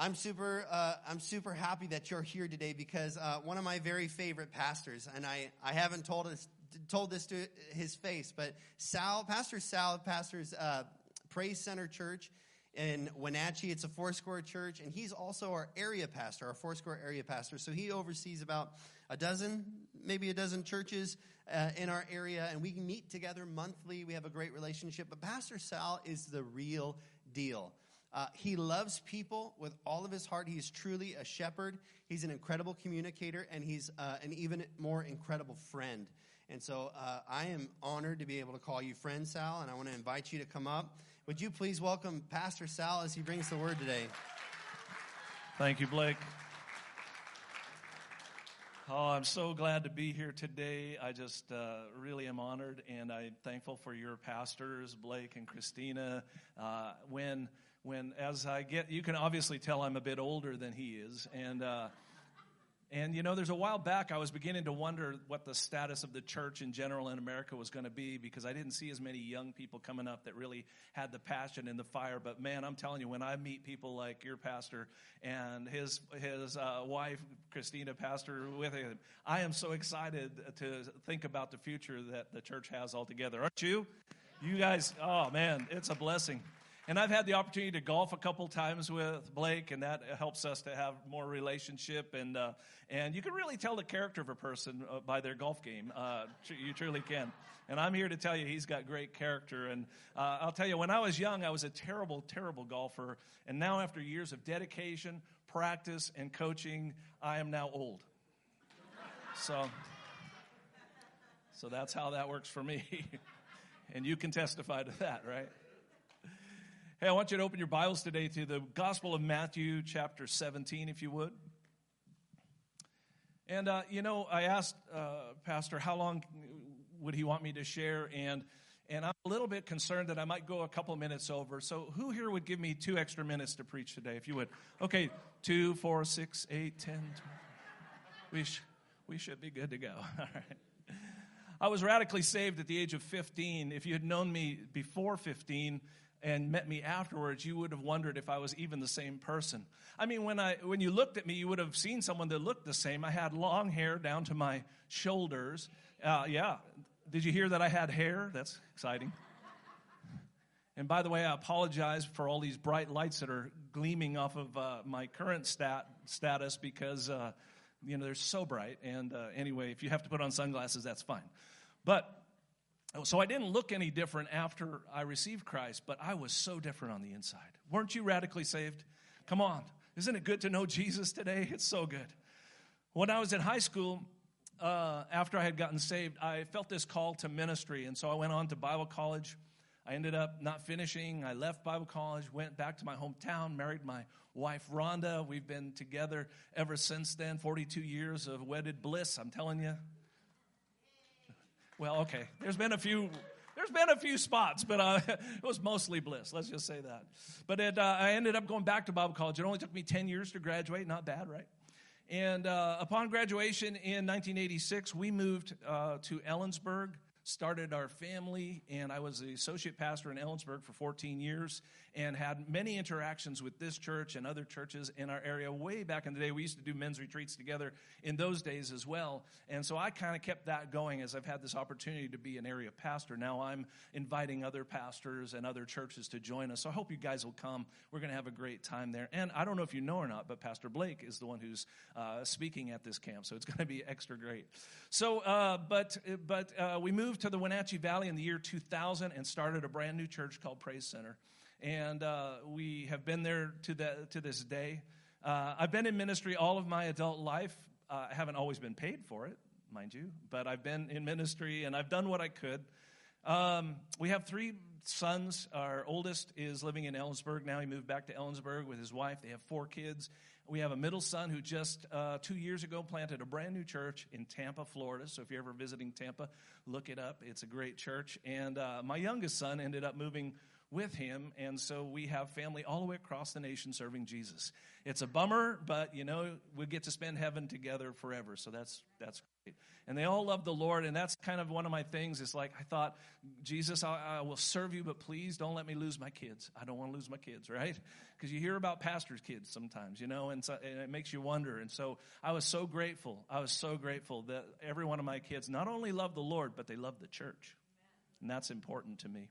I'm super, uh, I'm super happy that you're here today because uh, one of my very favorite pastors, and I, I haven't told us, told this to his face, but Sal, Pastor Sal, pastors uh, Praise Center Church in Wenatchee. It's a four Foursquare church, and he's also our area pastor, our four Foursquare area pastor. So he oversees about a dozen, maybe a dozen churches uh, in our area, and we meet together monthly. We have a great relationship. But Pastor Sal is the real deal. Uh, he loves people with all of his heart. He's truly a shepherd. He's an incredible communicator, and he's uh, an even more incredible friend. And so uh, I am honored to be able to call you friend, Sal, and I want to invite you to come up. Would you please welcome Pastor Sal as he brings the word today? Thank you, Blake. Oh, I'm so glad to be here today. I just uh, really am honored, and I'm thankful for your pastors, Blake and Christina. Uh, when when as I get, you can obviously tell I'm a bit older than he is, and. Uh, and you know, there's a while back I was beginning to wonder what the status of the church in general in America was going to be because I didn't see as many young people coming up that really had the passion and the fire. But man, I'm telling you, when I meet people like your pastor and his his uh, wife Christina, pastor with him, I am so excited to think about the future that the church has altogether. Aren't you? You guys, oh man, it's a blessing. And I've had the opportunity to golf a couple times with Blake, and that helps us to have more relationship. And uh, and you can really tell the character of a person uh, by their golf game. Uh, you truly can. And I'm here to tell you he's got great character. And uh, I'll tell you, when I was young, I was a terrible, terrible golfer. And now, after years of dedication, practice, and coaching, I am now old. So, so that's how that works for me. and you can testify to that, right? Hey, I want you to open your Bibles today to the Gospel of Matthew, chapter 17, if you would. And, uh, you know, I asked uh, Pastor how long would he want me to share, and, and I'm a little bit concerned that I might go a couple minutes over. So, who here would give me two extra minutes to preach today, if you would? Okay, two, four, six, eight, ten. We, sh- we should be good to go. All right. I was radically saved at the age of 15. If you had known me before 15, and met me afterwards, you would have wondered if I was even the same person. I mean, when I when you looked at me, you would have seen someone that looked the same. I had long hair down to my shoulders. Uh, yeah, did you hear that I had hair? That's exciting. And by the way, I apologize for all these bright lights that are gleaming off of uh, my current stat status because uh, you know they're so bright. And uh, anyway, if you have to put on sunglasses, that's fine. But so I didn't look any different after I received Christ, but I was so different on the inside. Weren't you radically saved? Come on. Isn't it good to know Jesus today? It's so good. When I was in high school, uh, after I had gotten saved, I felt this call to ministry. And so I went on to Bible college. I ended up not finishing. I left Bible college, went back to my hometown, married my wife, Rhonda. We've been together ever since then 42 years of wedded bliss, I'm telling you. Well, okay. There's been a few. There's been a few spots, but uh, it was mostly bliss. Let's just say that. But it, uh, I ended up going back to Bible college. It only took me 10 years to graduate. Not bad, right? And uh, upon graduation in 1986, we moved uh, to Ellensburg, started our family, and I was the associate pastor in Ellensburg for 14 years and had many interactions with this church and other churches in our area way back in the day. We used to do men's retreats together in those days as well. And so I kind of kept that going as I've had this opportunity to be an area pastor. Now I'm inviting other pastors and other churches to join us. So I hope you guys will come. We're going to have a great time there. And I don't know if you know or not, but Pastor Blake is the one who's uh, speaking at this camp. So it's going to be extra great. So, uh, but, but uh, we moved to the Wenatchee Valley in the year 2000 and started a brand new church called Praise Center and uh, we have been there to, the, to this day. Uh, I've been in ministry all of my adult life. Uh, I haven't always been paid for it, mind you, but I've been in ministry and I've done what I could. Um, we have three sons. Our oldest is living in Ellensburg now. He moved back to Ellensburg with his wife. They have four kids. We have a middle son who just uh, two years ago planted a brand new church in Tampa, Florida. So if you're ever visiting Tampa, look it up. It's a great church. And uh, my youngest son ended up moving with him, and so we have family all the way across the nation serving Jesus. It's a bummer, but you know we get to spend heaven together forever, so that's that's great. And they all love the Lord, and that's kind of one of my things. Is like I thought, Jesus, I, I will serve you, but please don't let me lose my kids. I don't want to lose my kids, right? Because you hear about pastors' kids sometimes, you know, and, so, and it makes you wonder. And so I was so grateful. I was so grateful that every one of my kids not only love the Lord, but they love the church, and that's important to me.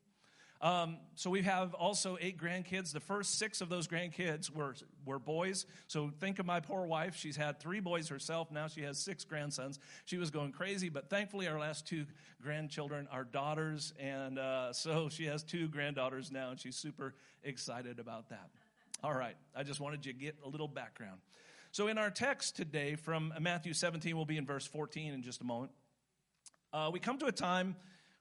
Um, so we have also eight grandkids. The first six of those grandkids were, were boys. So think of my poor wife. She's had three boys herself. Now she has six grandsons. She was going crazy, but thankfully our last two grandchildren are daughters. And uh, so she has two granddaughters now, and she's super excited about that. All right. I just wanted you to get a little background. So in our text today from Matthew 17, we'll be in verse 14 in just a moment. Uh, we come to a time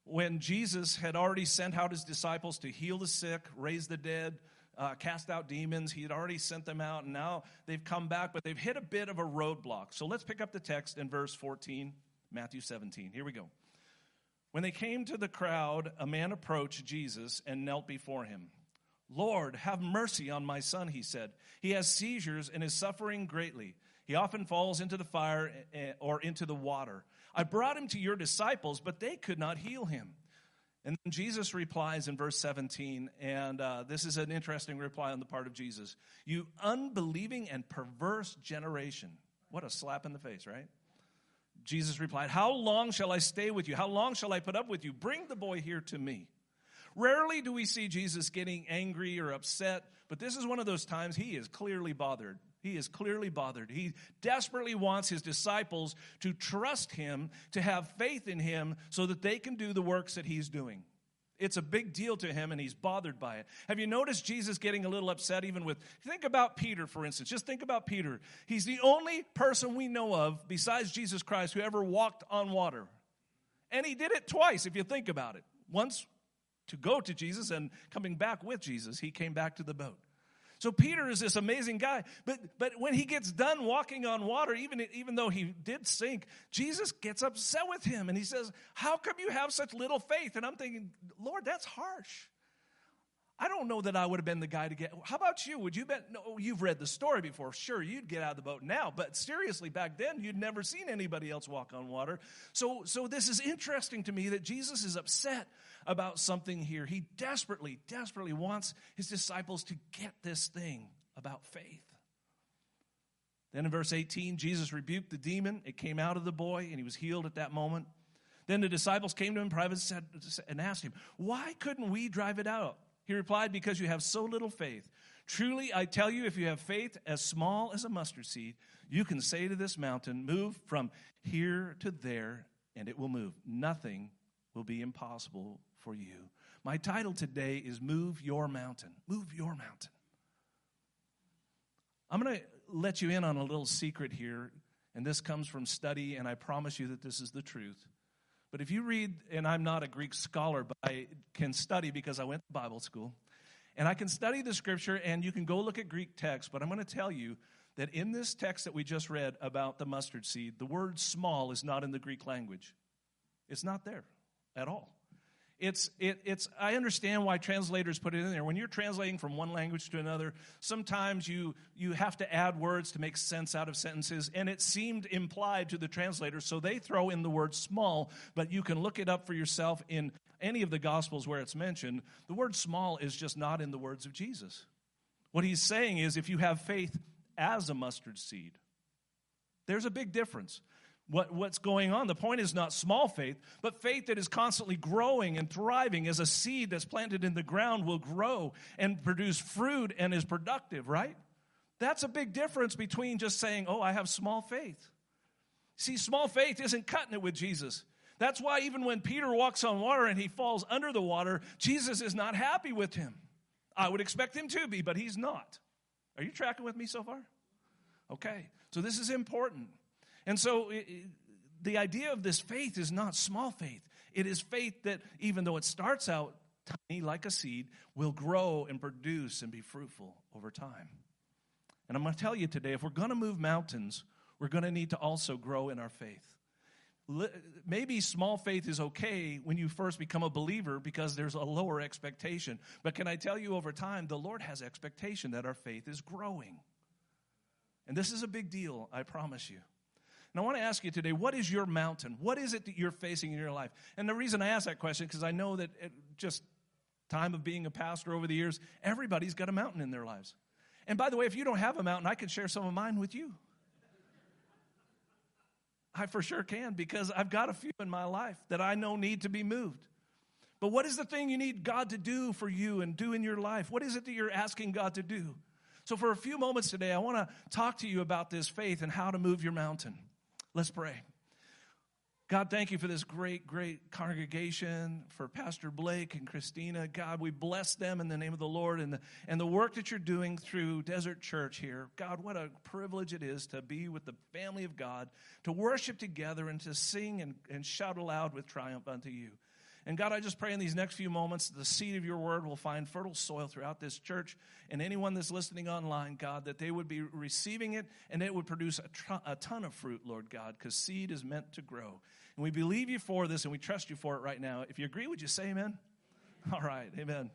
when Jesus had already sent out his disciples to heal the sick, raise the dead, uh, cast out demons. He had already sent them out, and now they've come back, but they've hit a bit of a roadblock. So let's pick up the text in verse 14, Matthew 17. Here we go. When they came to the crowd, a man approached Jesus and knelt before him. Lord, have mercy on my son, he said. He has seizures and is suffering greatly. He often falls into the fire eh, or into the water. I brought him to your disciples, but they could not heal him. And then Jesus replies in verse 17, and uh, this is an interesting reply on the part of Jesus. You unbelieving and perverse generation. What a slap in the face, right? Jesus replied, How long shall I stay with you? How long shall I put up with you? Bring the boy here to me. Rarely do we see Jesus getting angry or upset, but this is one of those times he is clearly bothered. He is clearly bothered. He desperately wants his disciples to trust him, to have faith in him, so that they can do the works that he's doing. It's a big deal to him, and he's bothered by it. Have you noticed Jesus getting a little upset even with, think about Peter, for instance. Just think about Peter. He's the only person we know of, besides Jesus Christ, who ever walked on water. And he did it twice, if you think about it. Once to go to Jesus, and coming back with Jesus, he came back to the boat. So Peter is this amazing guy, but but when he gets done walking on water, even even though he did sink, Jesus gets upset with him and he says, "How come you have such little faith?" And I'm thinking, "Lord, that's harsh." I don't know that I would have been the guy to get. How about you? Would you bet? No, you've read the story before. Sure, you'd get out of the boat now, but seriously, back then you'd never seen anybody else walk on water. So, so this is interesting to me that Jesus is upset about something here. He desperately, desperately wants his disciples to get this thing about faith. Then in verse 18, Jesus rebuked the demon. It came out of the boy, and he was healed at that moment. Then the disciples came to him private and asked him, Why couldn't we drive it out? He replied, Because you have so little faith. Truly, I tell you, if you have faith as small as a mustard seed, you can say to this mountain, Move from here to there, and it will move. Nothing will be impossible for you. My title today is Move Your Mountain. Move Your Mountain. I'm going to let you in on a little secret here, and this comes from study, and I promise you that this is the truth. But if you read, and I'm not a Greek scholar, but I can study because I went to Bible school, and I can study the scripture, and you can go look at Greek text, but I'm going to tell you that in this text that we just read about the mustard seed, the word small is not in the Greek language. It's not there at all. It's, it, it's, I understand why translators put it in there. When you're translating from one language to another, sometimes you, you have to add words to make sense out of sentences, and it seemed implied to the translator, so they throw in the word small, but you can look it up for yourself in any of the Gospels where it's mentioned. The word small is just not in the words of Jesus. What he's saying is if you have faith as a mustard seed, there's a big difference what, what's going on. The point is not small faith, but faith that is constantly growing and thriving as a seed that's planted in the ground will grow and produce fruit and is productive, right? That's a big difference between just saying, oh, I have small faith. See, small faith isn't cutting it with Jesus. That's why even when Peter walks on water and he falls under the water, Jesus is not happy with him. I would expect him to be, but he's not. Are you tracking with me so far? Okay, so this is important. And so the idea of this faith is not small faith. It is faith that, even though it starts out tiny like a seed, will grow and produce and be fruitful over time. And I'm going to tell you today if we're going to move mountains, we're going to need to also grow in our faith. maybe small faith is okay when you first become a believer because there's a lower expectation. But can I tell you over time, the Lord has expectation that our faith is growing. And this is a big deal, I promise you. And I want to ask you today, what is your mountain? What is it that you're facing in your life? And the reason I ask that question, is because I know that just time of being a pastor over the years, everybody's got a mountain in their lives. And by the way, if you don't have a mountain, I can share some of mine with you. I for sure can because I've got a few in my life that I know need to be moved. But what is the thing you need God to do for you and do in your life? What is it that you're asking God to do? So, for a few moments today, I want to talk to you about this faith and how to move your mountain. Let's pray. God, thank you for this great, great congregation, for Pastor Blake and Christina. God, we bless them in the name of the Lord and the, and the work that you're doing through Desert Church here. God, what a privilege it is to be with the family of God, to worship together and to sing and, and shout aloud with triumph unto you. And God, I just pray in these next few moments, the seed of your word will find fertile soil throughout this church and anyone that's listening online, God, that they would be receiving it and it would produce a, tr- a ton of fruit, Lord God, because seed is meant to grow. And we believe you for this and we trust you for it right now. If you agree, would you say amen? All right, amen.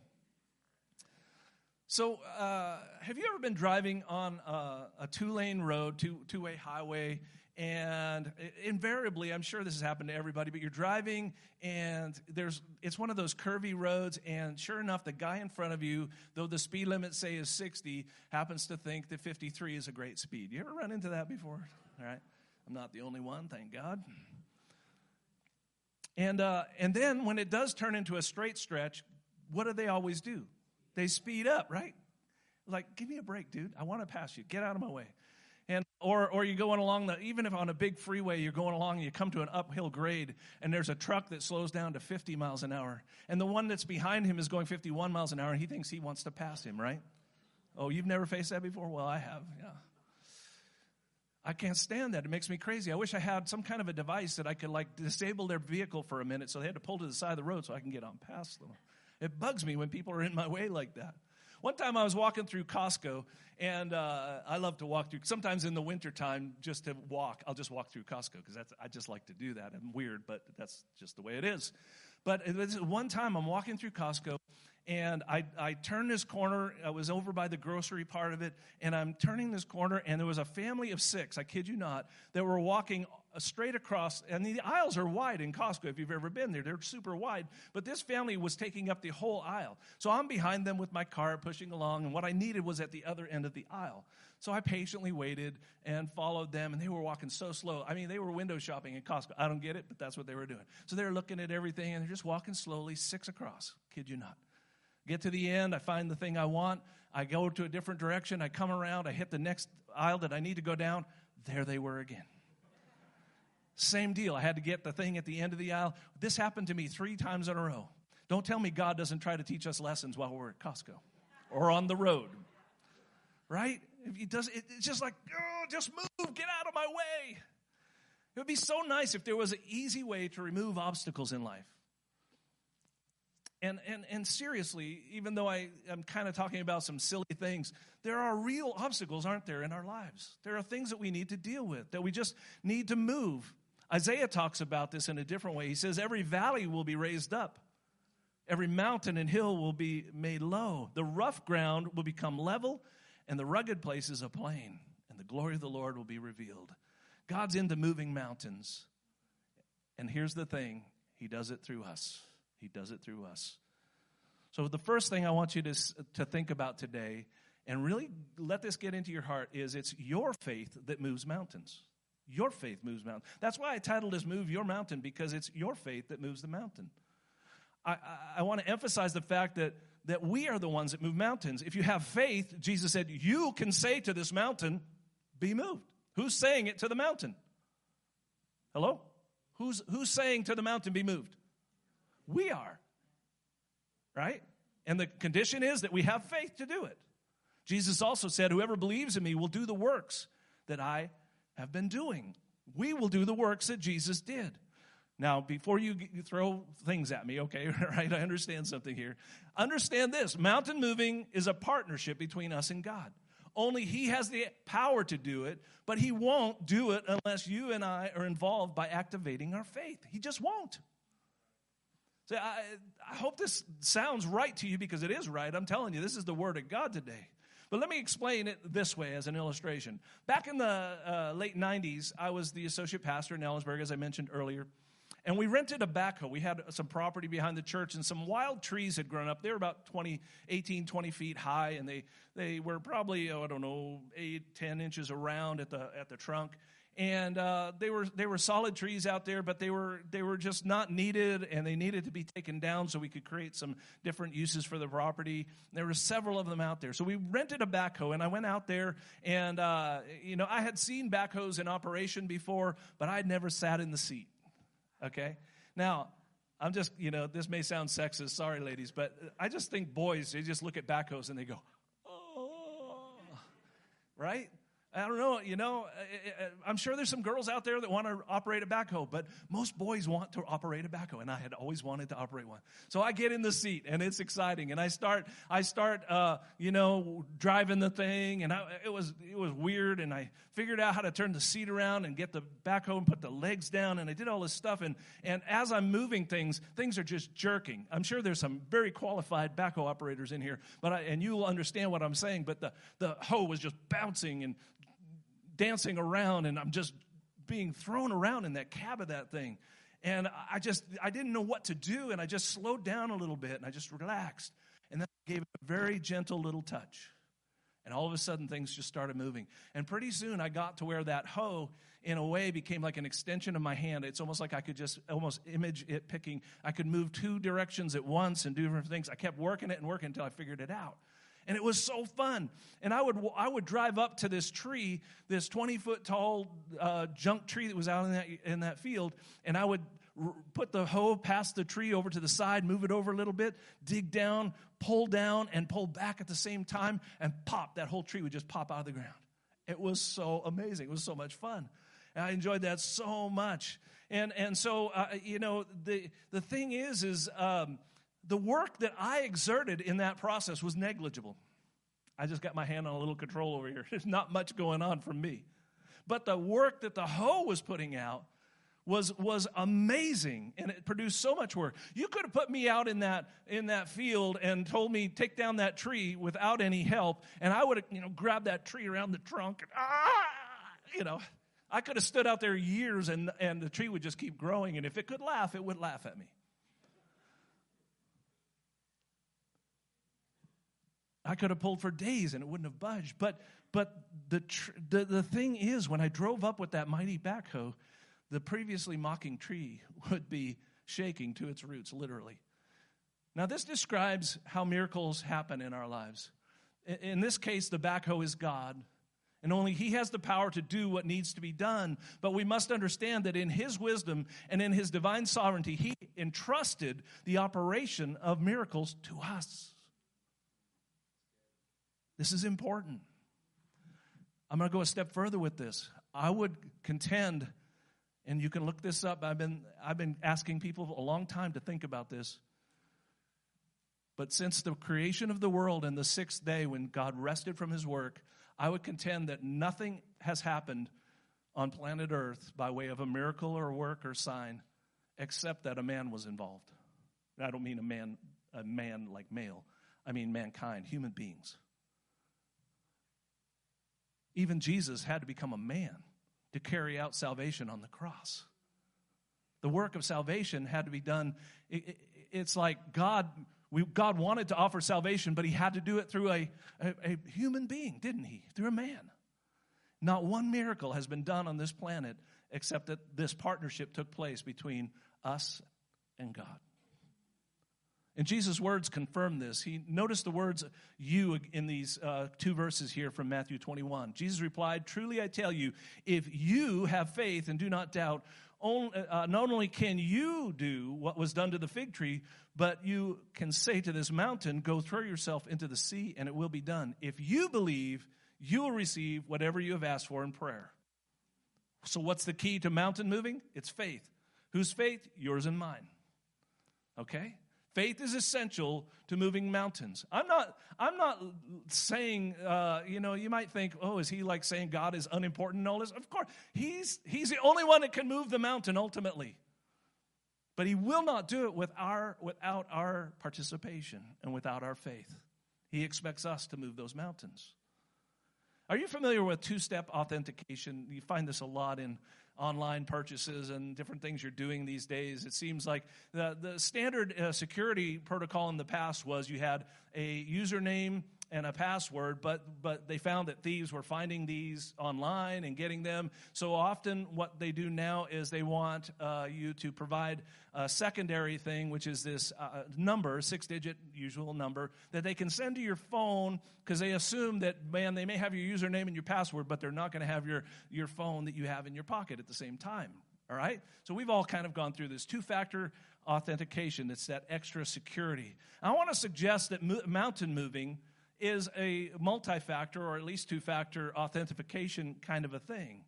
So, uh, have you ever been driving on a, a two lane road, two way highway, and invariably i'm sure this has happened to everybody but you're driving and there's it's one of those curvy roads and sure enough the guy in front of you though the speed limit say is 60 happens to think that 53 is a great speed. You ever run into that before? All right. I'm not the only one thank god. And uh, and then when it does turn into a straight stretch what do they always do? They speed up right? Like give me a break dude. I want to pass you. Get out of my way and, or, or you're going along the, even if on a big freeway, you're going along and you come to an uphill grade and there's a truck that slows down to 50 miles an hour. And the one that's behind him is going 51 miles an hour and he thinks he wants to pass him, right? Oh, you've never faced that before? Well, I have, yeah. I can't stand that. It makes me crazy. I wish I had some kind of a device that I could like disable their vehicle for a minute so they had to pull to the side of the road so I can get on past them. It bugs me when people are in my way like that. One time I was walking through Costco, and uh, I love to walk through. Sometimes in the wintertime, just to walk, I'll just walk through Costco because I just like to do that. I'm weird, but that's just the way it is. But one time I'm walking through Costco, and I, I turned this corner. I was over by the grocery part of it, and I'm turning this corner, and there was a family of six, I kid you not, that were walking straight across, and the aisles are wide in Costco if you've ever been there. They're super wide, but this family was taking up the whole aisle. So I'm behind them with my car pushing along, and what I needed was at the other end of the aisle. So I patiently waited and followed them, and they were walking so slow. I mean, they were window shopping at Costco. I don't get it, but that's what they were doing. So they're looking at everything, and they're just walking slowly, six across. Kid you not. Get to the end, I find the thing I want. I go to a different direction. I come around. I hit the next aisle that I need to go down. There they were again. Same deal. I had to get the thing at the end of the aisle. This happened to me three times in a row. Don't tell me God doesn't try to teach us lessons while we're at Costco or on the road. Right? If he does, it's just like, oh, just move, get out of my way. It would be so nice if there was an easy way to remove obstacles in life. And, and, and seriously, even though I am kind of talking about some silly things, there are real obstacles, aren't there, in our lives? There are things that we need to deal with, that we just need to move. Isaiah talks about this in a different way. He says, Every valley will be raised up, every mountain and hill will be made low. The rough ground will become level, and the rugged places a plain, and the glory of the Lord will be revealed. God's into moving mountains. And here's the thing He does it through us. He does it through us. So, the first thing I want you to, to think about today, and really let this get into your heart, is it's your faith that moves mountains. Your faith moves mountains. That's why I titled this Move Your Mountain, because it's your faith that moves the mountain. I, I, I want to emphasize the fact that, that we are the ones that move mountains. If you have faith, Jesus said, you can say to this mountain, be moved. Who's saying it to the mountain? Hello? Who's, who's saying to the mountain, be moved? We are. Right? And the condition is that we have faith to do it. Jesus also said, Whoever believes in me will do the works that I have been doing. We will do the works that Jesus did. Now, before you throw things at me, okay, right? I understand something here. Understand this mountain moving is a partnership between us and God. Only He has the power to do it, but He won't do it unless you and I are involved by activating our faith. He just won't. So I, I hope this sounds right to you because it is right. I'm telling you, this is the Word of God today. But let me explain it this way as an illustration. Back in the uh, late 90s, I was the associate pastor in Ellensburg, as I mentioned earlier. And we rented a backhoe. We had some property behind the church, and some wild trees had grown up. They were about 20, 18, 20 feet high, and they, they were probably, oh, I don't know, 8, 10 inches around at the, at the trunk. And uh, they, were, they were solid trees out there, but they were, they were just not needed, and they needed to be taken down so we could create some different uses for the property. There were several of them out there. So we rented a backhoe, and I went out there, and, uh, you know, I had seen backhoes in operation before, but I'd never sat in the seat okay? Now, I'm just, you know, this may sound sexist, sorry, ladies, but I just think boys, they just look at backhoes and they go, oh, right? I don't know, you know, uh, uh, uh, I'm sure there's some girls out there that want to operate a backhoe, but most boys want to operate a backhoe, and I had always wanted to operate one. So I get in the seat, and it's exciting, and I start, I start, uh, you know, driving the thing, and I, it was, it was weird, and I figured out how to turn the seat around and get the backhoe and put the legs down, and I did all this stuff, and, and as I'm moving things, things are just jerking. I'm sure there's some very qualified backhoe operators in here, but I, and you will understand what I'm saying, but the, the hoe was just bouncing and dancing around and I'm just being thrown around in that cab of that thing. And I just, I didn't know what to do. And I just slowed down a little bit and I just relaxed. And then I gave it a very gentle little touch. And all of a sudden, things just started moving. And pretty soon, I got to where that hoe, in a way, became like an extension of my hand. It's almost like I could just almost image it picking. I could move two directions at once and do different things. I kept working it and working until I figured it out and it was so fun. And I would I would drive up to this tree, this twenty foot tall uh, junk tree that was out in that in that field, and I would put the hoe past the tree over to the side, move it over a little bit, dig down, pull down, and pull back at the same time, and pop that whole tree would just pop out of the ground. It was so amazing. It was so much fun. And I enjoyed that so much. And and so uh, you know the the thing is is. Um, the work that I exerted in that process was negligible. I just got my hand on a little control over here. There's not much going on from me. But the work that the hoe was putting out was, was amazing and it produced so much work. You could have put me out in that, in that field and told me take down that tree without any help, and I would have you know, grabbed that tree around the trunk and ah, you know, I could have stood out there years and, and the tree would just keep growing, and if it could laugh, it would laugh at me. I could have pulled for days and it wouldn't have budged. But, but the, tr- the, the thing is, when I drove up with that mighty backhoe, the previously mocking tree would be shaking to its roots, literally. Now, this describes how miracles happen in our lives. In this case, the backhoe is God, and only He has the power to do what needs to be done. But we must understand that in His wisdom and in His divine sovereignty, He entrusted the operation of miracles to us. This is important. I'm going to go a step further with this. I would contend, and you can look this up. I've been, I've been asking people a long time to think about this. But since the creation of the world and the sixth day when God rested from his work, I would contend that nothing has happened on planet Earth by way of a miracle or work or sign except that a man was involved. I don't mean a man, a man like male. I mean mankind, human beings. Even Jesus had to become a man to carry out salvation on the cross. The work of salvation had to be done. it's like God, we, God wanted to offer salvation, but he had to do it through a, a, a human being, didn't he? Through a man. Not one miracle has been done on this planet except that this partnership took place between us and God. And Jesus' words confirm this. He noticed the words you in these uh, two verses here from Matthew 21. Jesus replied, Truly I tell you, if you have faith and do not doubt, only, uh, not only can you do what was done to the fig tree, but you can say to this mountain, Go throw yourself into the sea, and it will be done. If you believe, you will receive whatever you have asked for in prayer. So, what's the key to mountain moving? It's faith. Whose faith? Yours and mine. Okay? Faith is essential to moving mountains. I'm not, I'm not saying, uh, you know, you might think, oh, is he like saying God is unimportant in all this? Of course, he's, he's the only one that can move the mountain ultimately. But he will not do it with our, without our participation and without our faith. He expects us to move those mountains. Are you familiar with two step authentication? You find this a lot in online purchases and different things you're doing these days. It seems like the, the standard uh, security protocol in the past was you had a username and a password, but, but they found that thieves were finding these online and getting them. So often, what they do now is they want uh, you to provide a secondary thing, which is this uh, number, six digit usual number, that they can send to your phone because they assume that, man, they may have your username and your password, but they're not going to have your, your phone that you have in your pocket at the same time. All right? So we've all kind of gone through this two factor authentication. It's that extra security. I want to suggest that mo- mountain moving is a multi factor or at least two factor authentication kind of a thing.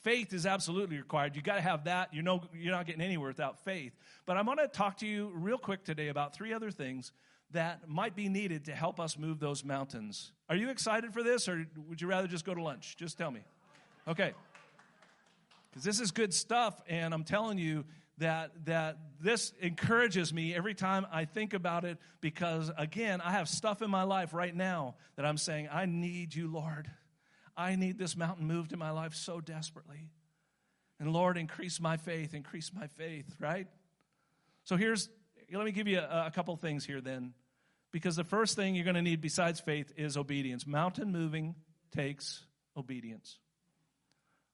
Faith is absolutely required. You got to have that. You know, you're not getting anywhere without faith. But I'm going to talk to you real quick today about three other things that might be needed to help us move those mountains. Are you excited for this, or would you rather just go to lunch? Just tell me. Okay. Because this is good stuff, and I'm telling you, that that this encourages me every time I think about it because again, I have stuff in my life right now that I'm saying, I need you, Lord. I need this mountain moved in my life so desperately. And Lord, increase my faith, increase my faith, right? So here's let me give you a, a couple things here then. Because the first thing you're going to need besides faith is obedience. Mountain moving takes obedience.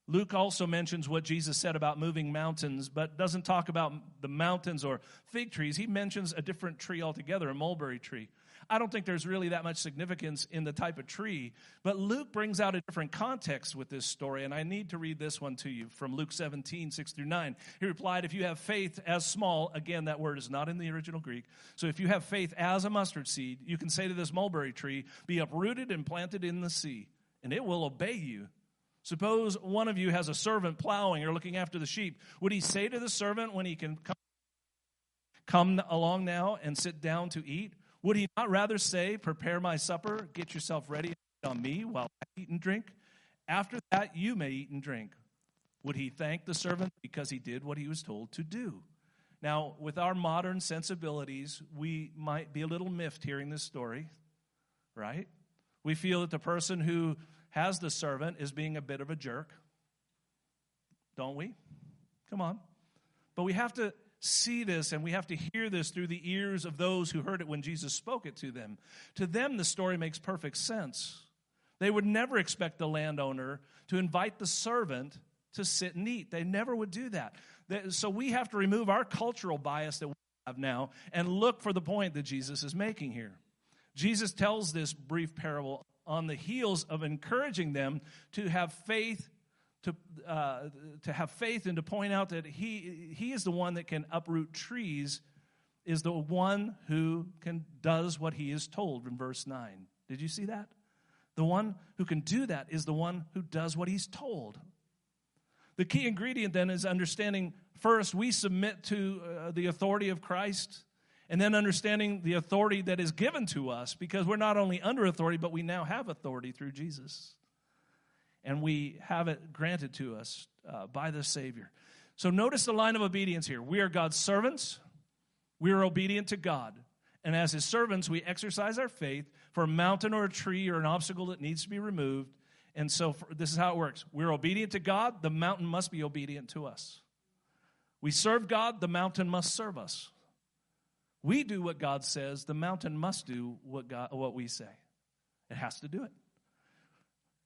Luke also mentions what Jesus said about moving mountains, but doesn't talk about the mountains or fig trees. He mentions a different tree altogether, a mulberry tree. I don't think there's really that much significance in the type of tree, but Luke brings out a different context with this story, and I need to read this one to you from Luke 17, 6 through 9. He replied, If you have faith as small, again, that word is not in the original Greek, so if you have faith as a mustard seed, you can say to this mulberry tree, Be uprooted and planted in the sea, and it will obey you Suppose one of you has a servant plowing or looking after the sheep. Would he say to the servant when he can come, come along now and sit down to eat? Would he not rather say, Prepare my supper, get yourself ready on me while I eat and drink? After that, you may eat and drink. Would he thank the servant because he did what he was told to do? Now, with our modern sensibilities, we might be a little miffed hearing this story, right? We feel that the person who has the servant is being a bit of a jerk. Don't we? Come on. But we have to see this and we have to hear this through the ears of those who heard it when Jesus spoke it to them. To them, the story makes perfect sense. They would never expect the landowner to invite the servant to sit and eat. They never would do that. So we have to remove our cultural bias that we have now and look for the point that Jesus is making here. Jesus tells this brief parable on the heels of encouraging them to have faith to, uh, to have faith and to point out that he, he is the one that can uproot trees is the one who can does what he is told in verse 9 did you see that? The one who can do that is the one who does what he's told. The key ingredient then is understanding first we submit to uh, the authority of christ and then understanding the authority that is given to us because we're not only under authority, but we now have authority through Jesus. And we have it granted to us uh, by the Savior. So notice the line of obedience here. We are God's servants, we are obedient to God. And as His servants, we exercise our faith for a mountain or a tree or an obstacle that needs to be removed. And so for, this is how it works we're obedient to God, the mountain must be obedient to us. We serve God, the mountain must serve us. We do what God says, the mountain must do what, God, what we say. It has to do it.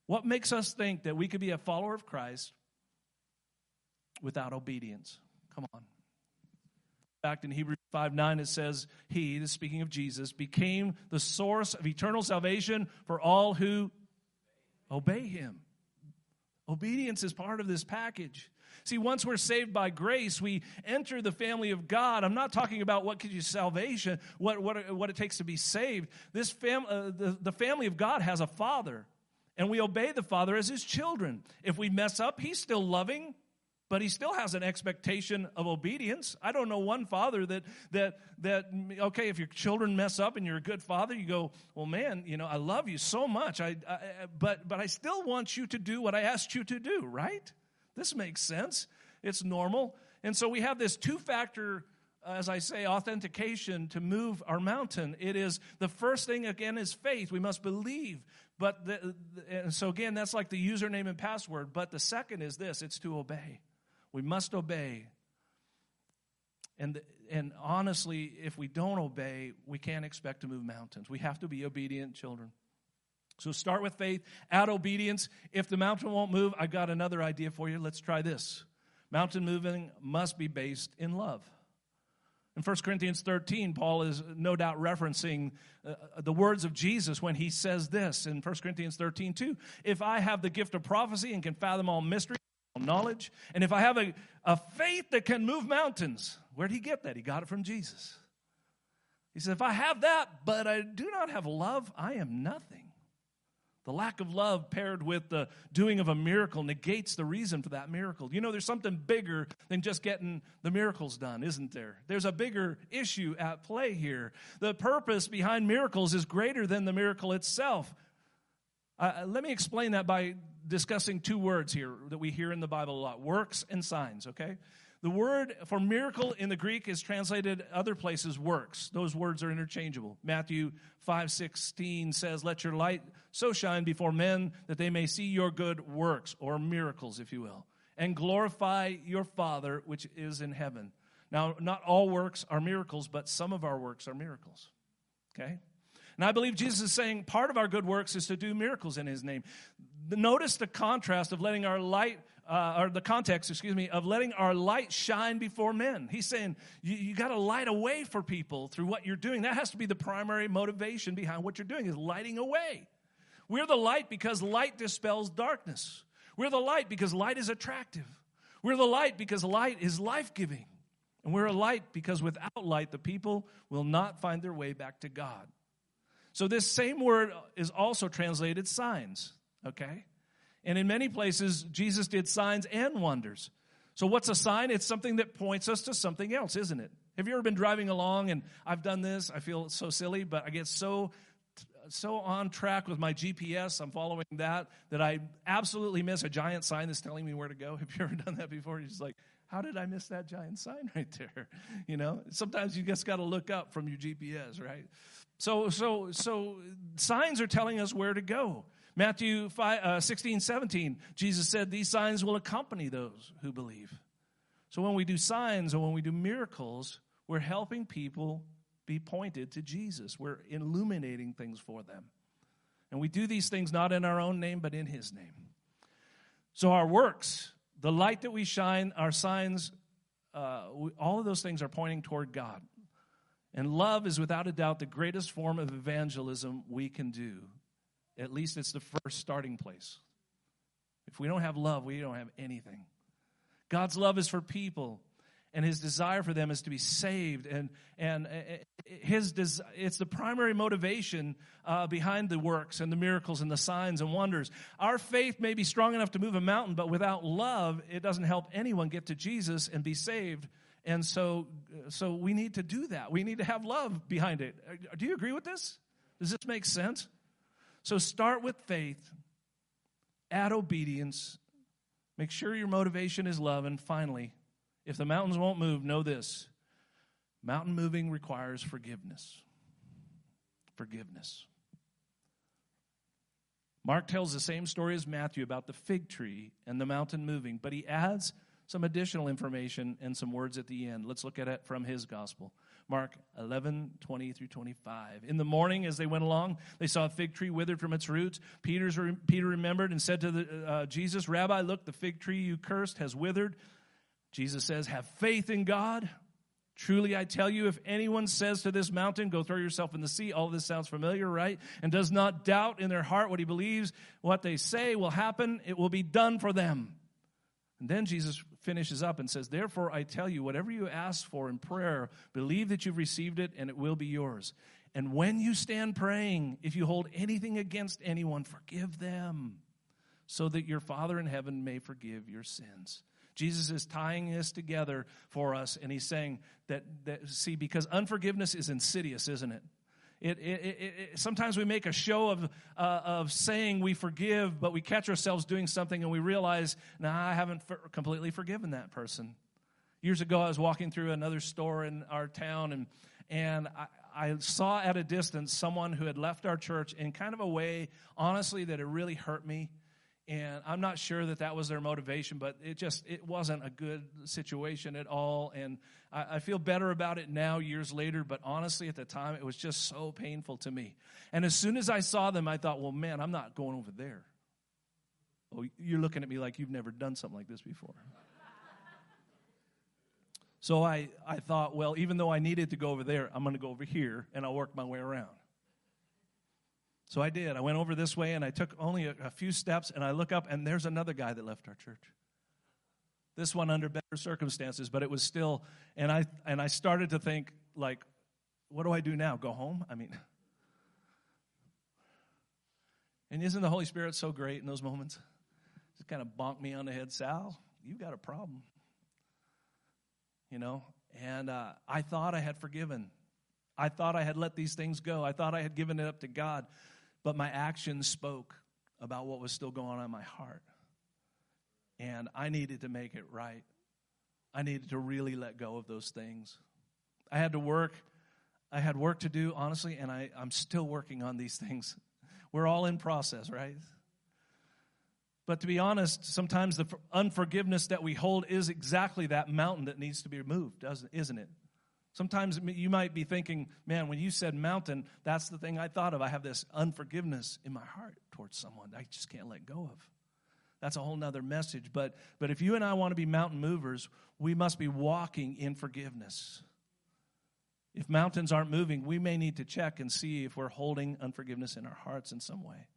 What makes us think that we could be a follower of Christ without obedience? Come on. In fact, in Hebrews 5 9, it says, He, speaking of Jesus, became the source of eternal salvation for all who obey Him. Obedience is part of this package. See, once we're saved by grace, we enter the family of God. I'm not talking about what gives you salvation, what, what, what it takes to be saved. This fam, uh, the, the family of God has a father, and we obey the father as his children. If we mess up, he's still loving, but he still has an expectation of obedience. I don't know one father that that that okay, if your children mess up and you're a good father, you go, well, man, you know, I love you so much. I, I but but I still want you to do what I asked you to do. Right? This makes sense. It's normal, and so we have this two factor. Uh, as I say, authentication to move our mountain. It is the first thing again is faith. We must believe. But the, and so again, that's like the username and password. But the second is this: it's to obey. We must obey. And, and honestly, if we don't obey, we can't expect to move mountains. We have to be obedient children. So start with faith, add obedience. If the mountain won't move, I've got another idea for you. Let's try this. Mountain moving must be based in love. In 1 Corinthians 13, Paul is no doubt referencing uh, the words of Jesus when he says this in 1 Corinthians 13, 2. If I have the gift of prophecy and can fathom all mysteries, knowledge. And if I have a, a faith that can move mountains, where'd he get that? He got it from Jesus. He said, If I have that, but I do not have love, I am nothing. The lack of love paired with the doing of a miracle negates the reason for that miracle. You know, there's something bigger than just getting the miracles done, isn't there? There's a bigger issue at play here. The purpose behind miracles is greater than the miracle itself. Uh, let me explain that by discussing two words here that we hear in the Bible a lot works and signs, okay? The word for miracle in the Greek is translated other places works. Those words are interchangeable. Matthew 5 16 says, Let your light so shine before men that they may see your good works, or miracles, if you will, and glorify your Father which is in heaven. Now, not all works are miracles, but some of our works are miracles. Okay? And I believe Jesus is saying part of our good works is to do miracles in his name. Notice the contrast of letting our light, uh, or the context, excuse me, of letting our light shine before men. He's saying you, you got to light a way for people through what you're doing. That has to be the primary motivation behind what you're doing is lighting a way. We're the light because light dispels darkness. We're the light because light is attractive. We're the light because light is life giving. And we're a light because without light, the people will not find their way back to God. So, this same word is also translated signs, okay? And in many places, Jesus did signs and wonders. So, what's a sign? It's something that points us to something else, isn't it? Have you ever been driving along and I've done this? I feel so silly, but I get so so on track with my GPS, I'm following that, that I absolutely miss a giant sign that's telling me where to go. Have you ever done that before? You're just like, how did I miss that giant sign right there? You know, sometimes you just got to look up from your GPS, right? So, so, so signs are telling us where to go. Matthew 5, uh, 16, 17, Jesus said, These signs will accompany those who believe. So when we do signs and when we do miracles, we're helping people be pointed to Jesus. We're illuminating things for them. And we do these things not in our own name, but in His name. So our works, the light that we shine, our signs, uh, we, all of those things are pointing toward God. And love is without a doubt the greatest form of evangelism we can do. At least it's the first starting place. If we don't have love, we don't have anything. God's love is for people, and his desire for them is to be saved. And, and uh, uh, his des- it's the primary motivation uh, behind the works and the miracles and the signs and wonders. Our faith may be strong enough to move a mountain, but without love, it doesn't help anyone get to Jesus and be saved and so, so we need to do that. We need to have love behind it. Do you agree with this? Does this make sense? So start with faith, add obedience, make sure your motivation is love, and finally, if the mountains won't move, know this mountain moving requires forgiveness. Forgiveness. Mark tells the same story as Matthew about the fig tree and the mountain moving, but he adds some additional information and some words at the end. Let's look at it from his gospel. Mark 11, 20 through 25. In the morning, as they went along, they saw a fig tree withered from its roots. Peter's, Peter remembered and said to the, uh, Jesus, Rabbi, look, the fig tree you cursed has withered. Jesus says, Have faith in God. Truly, I tell you, if anyone says to this mountain, Go throw yourself in the sea, all this sounds familiar, right? And does not doubt in their heart what he believes, what they say will happen, it will be done for them. And then Jesus finishes up and says, Therefore, I tell you, whatever you ask for in prayer, believe that you've received it and it will be yours. And when you stand praying, if you hold anything against anyone, forgive them, so that your Father in heaven may forgive your sins. Jesus is tying this together for us, and he's saying that, that see, because unforgiveness is insidious, isn't it? It, it, it, sometimes we make a show of, uh, of saying we forgive, but we catch ourselves doing something and we realize, nah, I haven't for- completely forgiven that person. Years ago, I was walking through another store in our town, and, and I, I saw at a distance someone who had left our church in kind of a way, honestly, that it really hurt me and i'm not sure that that was their motivation but it just it wasn't a good situation at all. And I, I, feel better about it now years later but honestly at the time it was just so painful to me. And as soon as i saw them i thought well man i'm not going over there. Oh you're looking at me like you've never done something like this before. So I, I thought well even though i needed to go over there i'm going to go over here and i'll work my way around so I did. I went over this way and I took only a, a, few steps and I look up and there's another guy that left our church. This one under better circumstances, but it was still and I and I started to think like what do I do now? Go home? I mean And isn't the Holy Spirit so great in those moments? Just kind of bonk me on the head, Sal, you've got a problem. You know? And uh, I thought I had forgiven. I thought I had let these things go. I thought I had given it up to God but my actions spoke about what was still going on in my heart. And I needed to make it right. I needed to really let go of those things. I had to work. I had work to do, honestly, and I, I'm still working on these things. We're all in process, right? But to be honest, sometimes the unforgiveness that we hold is exactly that mountain that needs to be removed, doesn't, isn't it? Sometimes you might be thinking, man, when you said mountain, that's the thing I thought of. I have this unforgiveness in my heart towards someone I just can't let go of. That's a whole nother message. But, but if you and I want to be mountain movers, we must be walking in forgiveness. If mountains aren't moving, we may need to check and see if we're holding unforgiveness in our hearts in some way.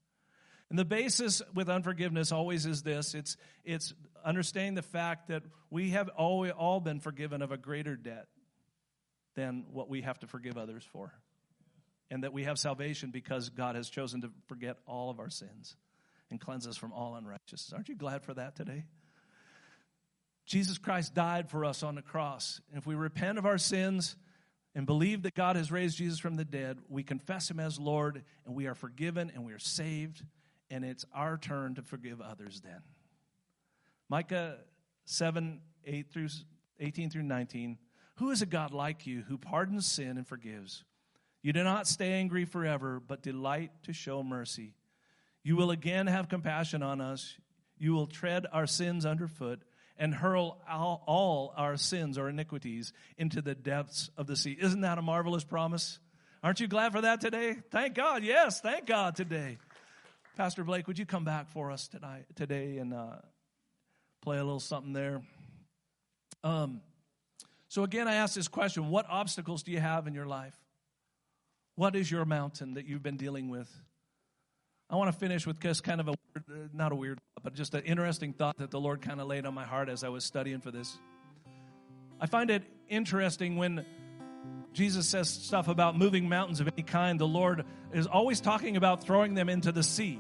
And the basis with unforgiveness always is this it's, it's understanding the fact that we have all, all been forgiven of a greater debt than what we have to forgive others for. And that we have salvation because God has chosen to forget all of our sins and cleanse us from all unrighteousness. Aren't you glad for that today? Jesus Christ died for us on the cross. And if we repent of our sins and believe that God has raised Jesus from the dead, we confess him as Lord and we are forgiven and we are saved. And it's our turn to forgive others then. Micah 7 8 through 18 through 19 who is a God like you who pardons sin and forgives? You do not stay angry forever, but delight to show mercy. You will again have compassion on us. You will tread our sins underfoot and hurl all our sins or iniquities into the depths of the sea. Isn't that a marvelous promise? Aren't you glad for that today? Thank God. Yes, thank God today. Pastor Blake, would you come back for us tonight, today and uh, play a little something there? Um, so again, I ask this question What obstacles do you have in your life? What is your mountain that you've been dealing with? I want to finish with just kind of a, uh, not a weird, but just an interesting thought that the Lord kind of laid on my heart as I was studying for this. I find it interesting when Jesus says stuff about moving mountains of any kind, the Lord is always talking about throwing them into the sea.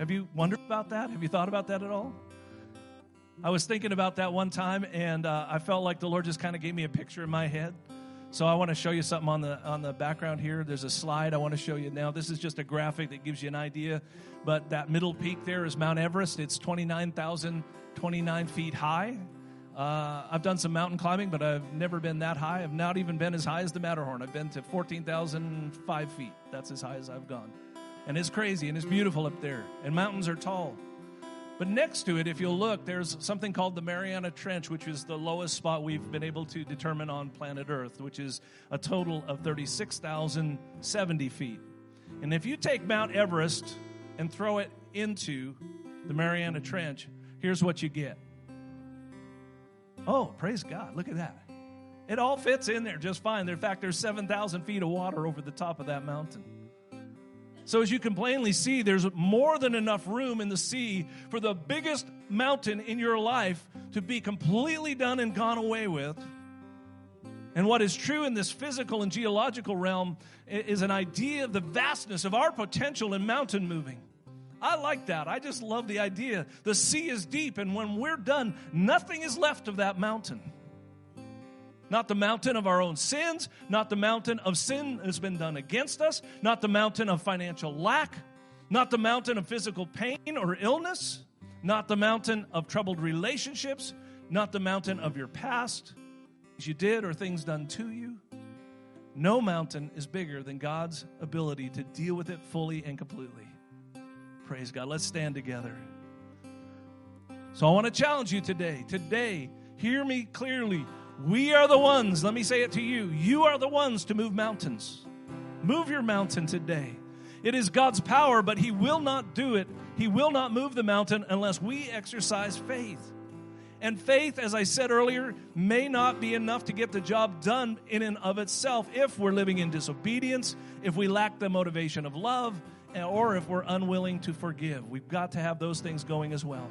Have you wondered about that? Have you thought about that at all? I was thinking about that one time, and uh, I felt like the Lord just kind of gave me a picture in my head. So I want to show you something on the on the background here. There's a slide I want to show you now. This is just a graphic that gives you an idea. But that middle peak there is Mount Everest. It's 29,029 feet high. Uh, I've done some mountain climbing, but I've never been that high. I've not even been as high as the Matterhorn. I've been to 14,005 feet. That's as high as I've gone. And it's crazy and it's beautiful up there. And mountains are tall. But next to it, if you'll look, there's something called the Mariana Trench, which is the lowest spot we've been able to determine on planet Earth, which is a total of 36,070 feet. And if you take Mount Everest and throw it into the Mariana Trench, here's what you get. Oh, praise God. Look at that. It all fits in there just fine. In fact, there's 7,000 feet of water over the top of that mountain. So, as you can plainly see, there's more than enough room in the sea for the biggest mountain in your life to be completely done and gone away with. And what is true in this physical and geological realm is an idea of the vastness of our potential in mountain moving. I like that. I just love the idea. The sea is deep, and when we're done, nothing is left of that mountain. Not the mountain of our own sins, not the mountain of sin that's been done against us, not the mountain of financial lack, not the mountain of physical pain or illness, not the mountain of troubled relationships, not the mountain of your past, things you did or things done to you. No mountain is bigger than God's ability to deal with it fully and completely. Praise God. Let's stand together. So I want to challenge you today. Today, hear me clearly. We are the ones, let me say it to you. You are the ones to move mountains. Move your mountain today. It is God's power, but He will not do it. He will not move the mountain unless we exercise faith. And faith, as I said earlier, may not be enough to get the job done in and of itself if we're living in disobedience, if we lack the motivation of love, or if we're unwilling to forgive. We've got to have those things going as well.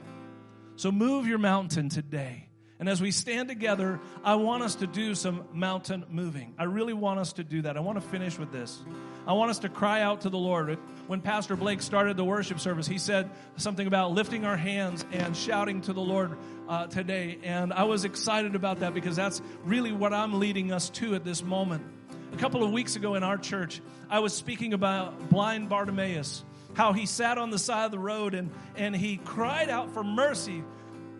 So move your mountain today. And as we stand together, I want us to do some mountain moving. I really want us to do that. I want to finish with this. I want us to cry out to the Lord. When Pastor Blake started the worship service, he said something about lifting our hands and shouting to the Lord uh, today. And I was excited about that because that's really what I'm leading us to at this moment. A couple of weeks ago in our church, I was speaking about blind Bartimaeus, how he sat on the side of the road and, and he cried out for mercy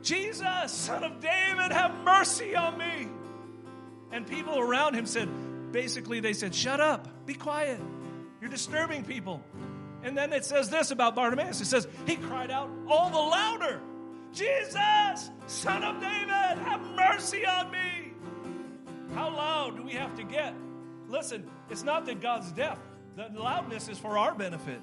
Jesus, son of David, have mercy on me. And people around him said, basically, they said, Shut up, be quiet. You're disturbing people. And then it says this about Bartimaeus it says, He cried out all the louder, Jesus, son of David, have mercy on me. How loud do we have to get? Listen, it's not that God's deaf, the loudness is for our benefit.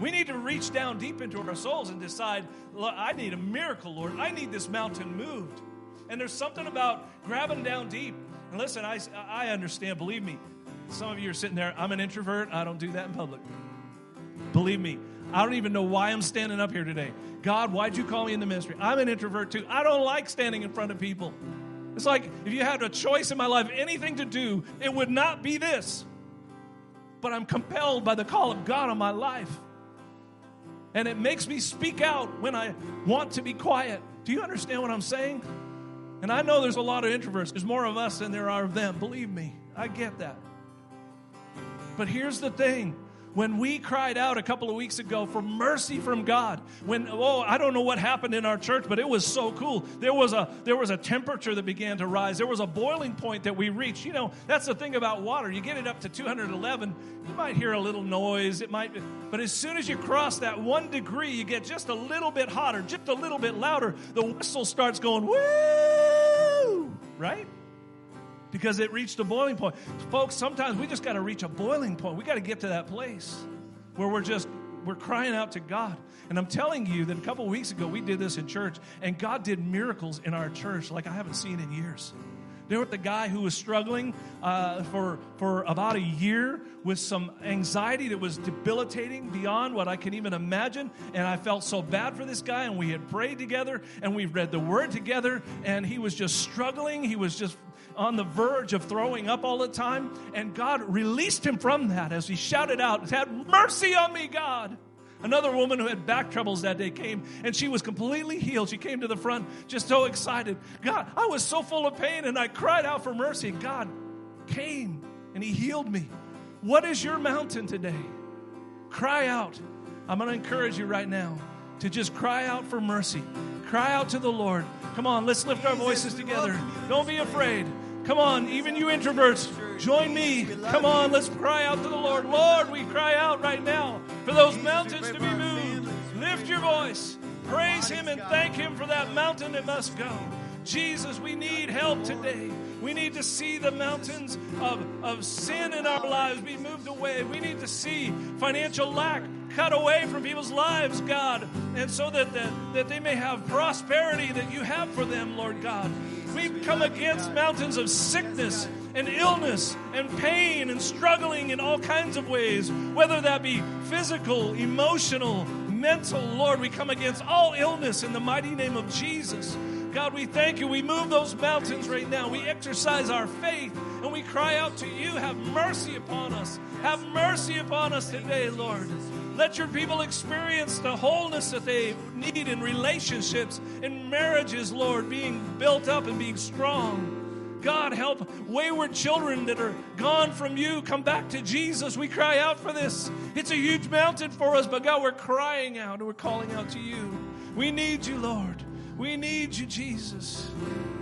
We need to reach down deep into our souls and decide, I need a miracle, Lord. I need this mountain moved. And there's something about grabbing down deep. And listen, I, I understand, believe me. Some of you are sitting there, I'm an introvert, I don't do that in public. Believe me, I don't even know why I'm standing up here today. God, why'd you call me in the ministry? I'm an introvert too. I don't like standing in front of people. It's like if you had a choice in my life, anything to do, it would not be this. But I'm compelled by the call of God on my life and it makes me speak out when I want to be quiet. Do you understand what I'm saying? And I know there's a lot of introverts. There's more of us than there are of them. Believe me, I get that. But here's the thing when we cried out a couple of weeks ago for mercy from God, when oh, I don't know what happened in our church, but it was so cool. There was a there was a temperature that began to rise. There was a boiling point that we reached. You know, that's the thing about water. You get it up to 211, you might hear a little noise. It might but as soon as you cross that 1 degree, you get just a little bit hotter, just a little bit louder. The whistle starts going woo! Right? Because it reached a boiling point. Folks, sometimes we just got to reach a boiling point. We got to get to that place where we're just we're crying out to God. And I'm telling you that a couple weeks ago we did this in church, and God did miracles in our church like I haven't seen in years. There was the guy who was struggling uh, for, for about a year with some anxiety that was debilitating beyond what I can even imagine. And I felt so bad for this guy. And we had prayed together and we read the word together. And he was just struggling. He was just on the verge of throwing up all the time. And God released him from that as he shouted out, Have mercy on me, God. Another woman who had back troubles that day came and she was completely healed. She came to the front just so excited. God, I was so full of pain and I cried out for mercy. God came and He healed me. What is your mountain today? Cry out. I'm going to encourage you right now to just cry out for mercy. Cry out to the Lord. Come on, let's lift our voices together. Don't be afraid. Come on, even you introverts, join me. Come on, let's cry out to the Lord. Lord, we cry out right now for those mountains to be moved. Lift your voice, praise Him, and thank Him for that mountain that must go. Jesus, we need help today. We need to see the mountains of, of sin in our lives be moved away. We need to see financial lack cut away from people's lives, God, and so that, that, that they may have prosperity that you have for them, Lord God. We come against mountains of sickness and illness and pain and struggling in all kinds of ways, whether that be physical, emotional, mental, Lord. We come against all illness in the mighty name of Jesus. God, we thank you. We move those mountains right now. We exercise our faith and we cry out to you. Have mercy upon us. Have mercy upon us today, Lord. Let your people experience the wholeness that they need in relationships, in marriages, Lord, being built up and being strong. God, help wayward children that are gone from you come back to Jesus. We cry out for this. It's a huge mountain for us, but God, we're crying out and we're calling out to you. We need you, Lord. We need you, Jesus.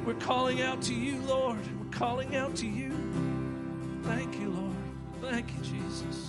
We're calling out to you, Lord. We're calling out to you. Thank you, Lord. Thank you, Jesus.